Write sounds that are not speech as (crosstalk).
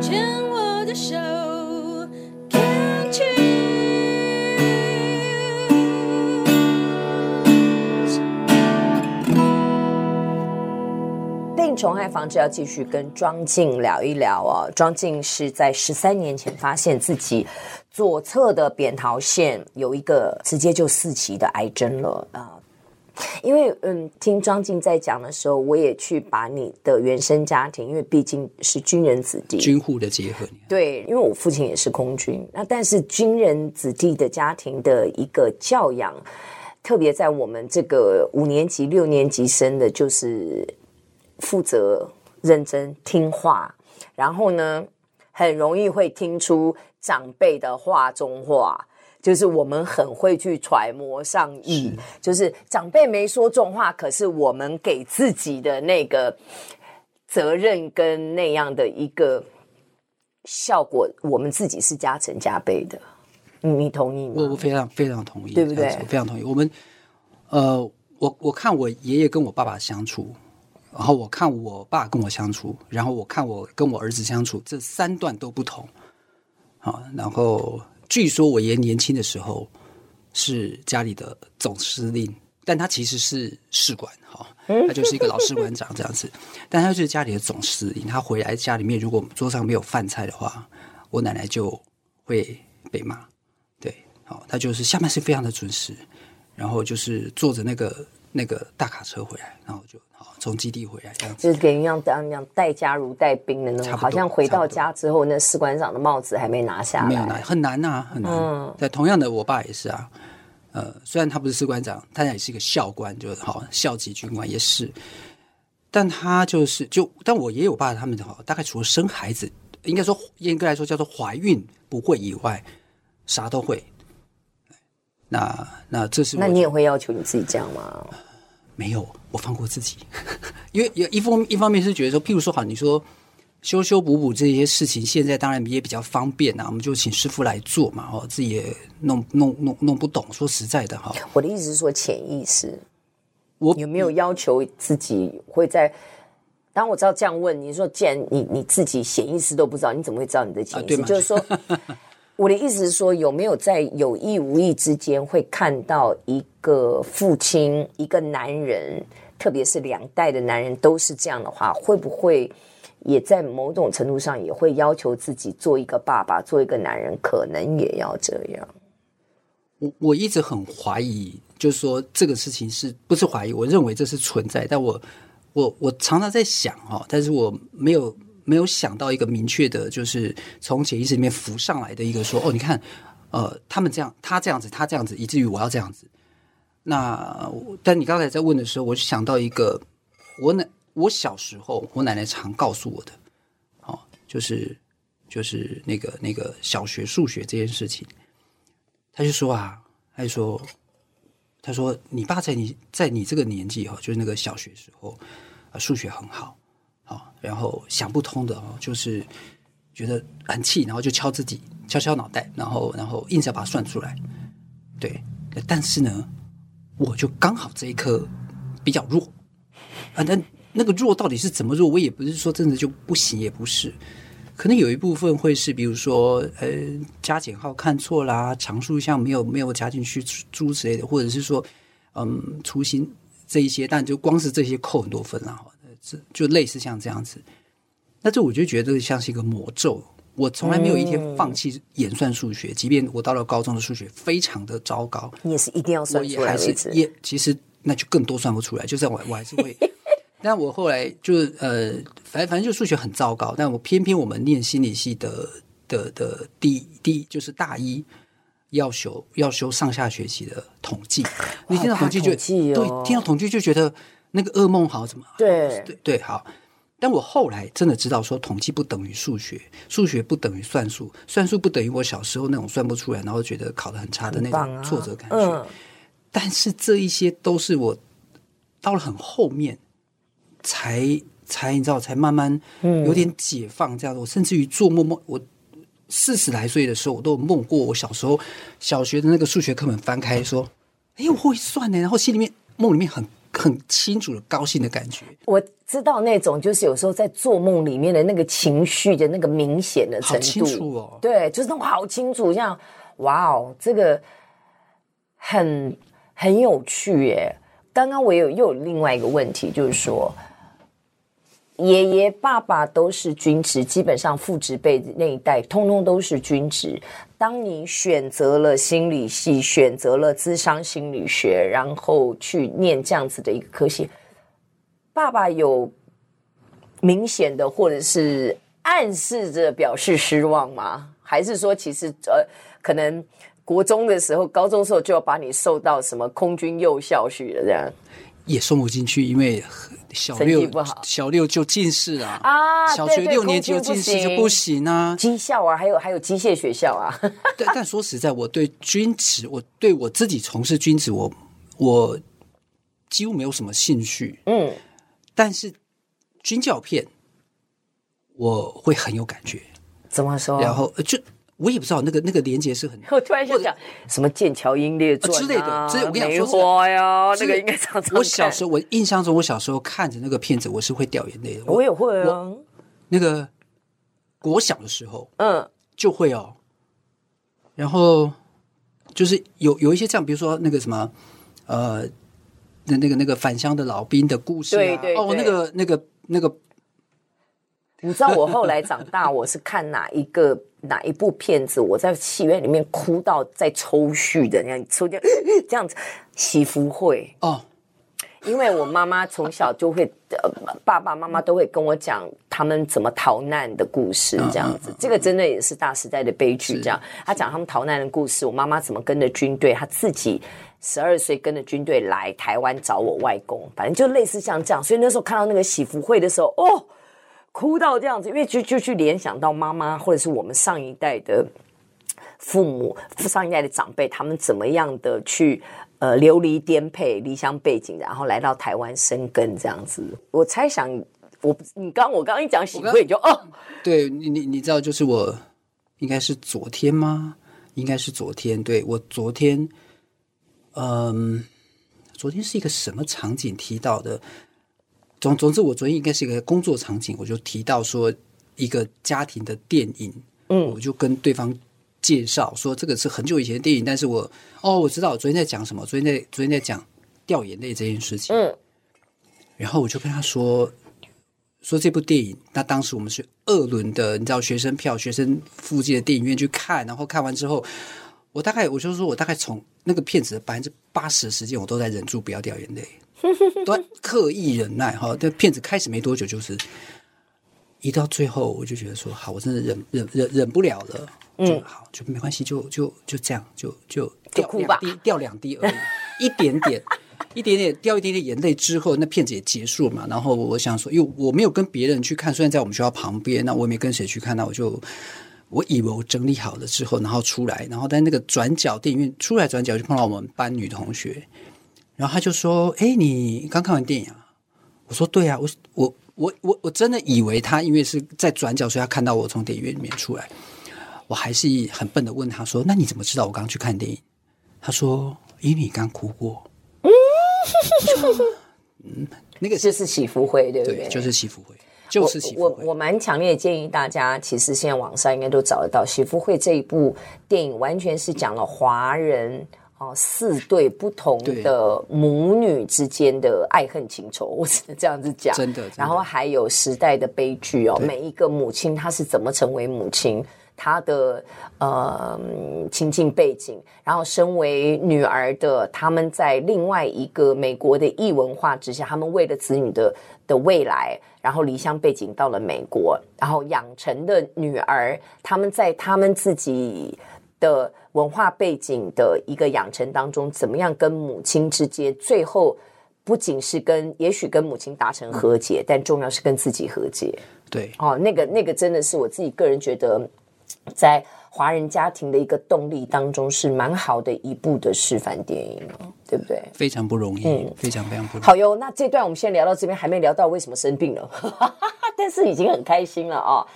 牵我的手，Can't choose 病虫害防治要继续跟庄静聊一聊哦。庄静是在十三年前发现自己左侧的扁桃腺有一个直接就四期的癌症了啊。因为嗯，听庄静在讲的时候，我也去把你的原生家庭，因为毕竟是军人子弟，军户的结合。对，因为我父亲也是空军，那但是军人子弟的家庭的一个教养，特别在我们这个五年级、六年级生的，就是负责、认真、听话，然后呢，很容易会听出长辈的话中话。就是我们很会去揣摩上意，是就是长辈没说重话，可是我们给自己的那个责任跟那样的一个效果，我们自己是加成加倍的。你同意吗？我我非常非常同意，对不对？非常同意。我们呃，我我看我爷爷跟我爸爸相处，然后我看我爸跟我相处，然后我看我跟我儿子相处，这三段都不同。好，然后。据说我爷爷年轻的时候是家里的总司令，但他其实是士官，哈，他就是一个老士官长这样子。但他就是家里的总司令，他回来家里面，如果桌上没有饭菜的话，我奶奶就会被骂。对，好，他就是下班是非常的准时，然后就是坐着那个那个大卡车回来，然后就好。从基地回来这样子，就是给人样当样待家如待兵的那种，好像回到家之后，那士官长的帽子还没拿下来，没有拿，很难呐，很难。嗯，对，同样的，我爸也是啊。呃，虽然他不是士官长，他也是一个校官，就是好校级军官也是。但他就是就，但我爷爷我爸他们的话，大概除了生孩子，应该说严格来说叫做怀孕不会以外，啥都会。那那这是，那你也会要求你自己这样吗？没有，我放过自己，(laughs) 因为有一方一方面是觉得说，譬如说好，你说修修补补这些事情，现在当然也比较方便啊，我们就请师傅来做嘛，哦，自己也弄弄弄弄不懂。说实在的哈，我的意思是说，潜意识，我有没有要求自己会在？当我知道这样问你说，既然你你自己潜意识都不知道，你怎么会知道你的潜意识？啊、就是说。(laughs) 我的意思是说，有没有在有意无意之间会看到一个父亲，一个男人，特别是两代的男人都是这样的话，会不会也在某种程度上也会要求自己做一个爸爸，做一个男人，可能也要这样？我我一直很怀疑，就是说这个事情是不是怀疑？我认为这是存在，但我我我常常在想哈，但是我没有。没有想到一个明确的，就是从潜意识里面浮上来的一个说哦，你看，呃，他们这样，他这样子，他这样子，以至于我要这样子。那但你刚才在问的时候，我就想到一个，我奶，我小时候我奶奶常告诉我的，哦，就是就是那个那个小学数学这件事情，他就说啊，他就说，他说你爸在你在你这个年纪哈，就是那个小学时候啊，数学很好。然后想不通的哦，就是觉得很气，然后就敲自己，敲敲脑袋，然后然后硬是要把它算出来。对，但是呢，我就刚好这一科比较弱啊。那那个弱到底是怎么弱？我也不是说真的就不行，也不是。可能有一部分会是，比如说呃，加减号看错啦，常数项没有没有加进去，诸之类的，或者是说嗯，粗心这一些，但就光是这些扣很多分了。就类似像这样子，那这我就觉得像是一个魔咒。我从来没有一天放弃演算数学，嗯、即便我到了高中的数学非常的糟糕，你也是一定要算出来。还是也其实那就更多算不出来。就算我我还是会，但我后来就是呃，反正反正就数学很糟糕。但我偏偏我们念心理系的的的第第就是大一要修要修上下学期的统计，你听到统计就对，听到统计就觉得。那个噩梦好怎么？对对对，好。但我后来真的知道，说统计不等于数学，数学不等于算术，算术不等于我小时候那种算不出来，然后觉得考得很差的那种挫折感觉。啊嗯、但是这一些都是我到了很后面才才你知道，才慢慢有点解放这样的。我甚至于做梦梦，我四十来岁的时候，我都有梦过我小时候小学的那个数学课本翻开说：“哎，我会算呢。”然后心里面梦里面很。很清楚的高兴的感觉。我知道那种就是有时候在做梦里面的那个情绪的那个明显的程度，好清楚哦。对，就是那种好清楚，像哇哦，这个很很有趣耶。刚刚我有又有另外一个问题，就是说。爷爷、爸爸都是军职，基本上父职辈那一代，通通都是军职。当你选择了心理系，选择了咨商心理学，然后去念这样子的一个科系，爸爸有明显的或者是暗示着表示失望吗？还是说，其实呃，可能国中的时候、高中的时候就要把你送到什么空军幼校去了，这样？也送不进去，因为小六，小六就近视了！啊，小学六年级就近视就不行啊！技校啊，还有还有机械学校啊。(laughs) 但，但说实在，我对军职，我对我自己从事军职，我我几乎没有什么兴趣。嗯，但是军教片我会很有感觉。怎么说？然后就。我也不知道那个那个连接是很，(laughs) 我突然想讲什么《剑桥英烈传》之类的，所以我跟你讲说，花呀，那个应该常常。我小时候，我印象中，我小时候看着那个片子，我是会掉眼泪的。我也会啊，那个国小的时候，嗯，就会哦。然后就是有有一些这样，比如说那个什么，呃，那那个那个返乡的老兵的故事啊，哦，那个那个那个。你知道我后来长大，我是看哪一个哪一部片子，我在戏院里面哭到在抽搐的那样抽掉 (laughs) 这样子，喜福会哦，因为我妈妈从小就会，呃，爸爸妈妈都会跟我讲他们怎么逃难的故事，这样子，这个真的也是大时代的悲剧。这样，他讲他们逃难的故事，我妈妈怎么跟着军队，他自己十二岁跟着军队来台湾找我外公，反正就类似像这样。所以那时候看到那个喜福会的时候，哦。哭到这样子，因为就就去联想到妈妈或者是我们上一代的父母、上一代的长辈，他们怎么样的去呃流离颠沛、离乡背井，然后来到台湾生根这样子。我猜想，我你刚我刚刚一讲喜会，你就哦，对你你你知道，就是我应该是昨天吗？应该是昨天，对我昨天，嗯，昨天是一个什么场景提到的？总总之，我昨天应该是一个工作场景，我就提到说一个家庭的电影，嗯，我就跟对方介绍说这个是很久以前的电影，但是我哦，我知道我昨天在讲什么，昨天在昨天在讲掉眼泪这件事情，嗯，然后我就跟他说说这部电影，那当时我们是二轮的，你知道学生票，学生附近的电影院去看，然后看完之后，我大概我就说我大概从那个片子的百分之八十的时间，我都在忍住不要掉眼泪。(laughs) 都刻意忍耐哈，这片子开始没多久，就是一到最后，我就觉得说，好，我真的忍忍忍忍不了了，嗯，好，就没关系，就就就这样，就就掉两滴，掉两滴而已，一点点，(laughs) 一点点掉一点点眼泪之后，那片子也结束了嘛。然后我想说，因为我没有跟别人去看，虽然在我们学校旁边，那我也没跟谁去看，那我就我以为我整理好了之后，然后出来，然后在那个转角电影院出来转角就碰到我们班女同学。然后他就说：“哎，你刚看完电影啊？”我说：“对啊，我我我我我真的以为他因为是在转角，所以他看到我从电影院里面出来。我还是很笨的问他说：‘那你怎么知道我刚去看电影？’他说：‘因为你刚哭过。’嗯，那个就是喜福会，对不对？对，就是喜福会，就是喜福会。我我，我蛮强烈建议大家，其实现在网上应该都找得到《喜福会》这一部电影，完全是讲了华人。哦，四对不同的母女之间的爱恨情仇，我只能这样子讲。真的，真的。然后还有时代的悲剧哦，每一个母亲她是怎么成为母亲，她的呃情境背景，然后身为女儿的他们在另外一个美国的异文化之下，他们为了子女的的未来，然后离乡背景到了美国，然后养成的女儿，他们在他们自己的。文化背景的一个养成当中，怎么样跟母亲之间，最后不仅是跟，也许跟母亲达成和解，嗯、但重要是跟自己和解。对，哦，那个那个真的是我自己个人觉得，在华人家庭的一个动力当中是蛮好的一部的示范电影，对不对？非常不容易，嗯，非常非常不容易。好哟，那这段我们先聊到这边，还没聊到为什么生病了，(laughs) 但是已经很开心了啊、哦。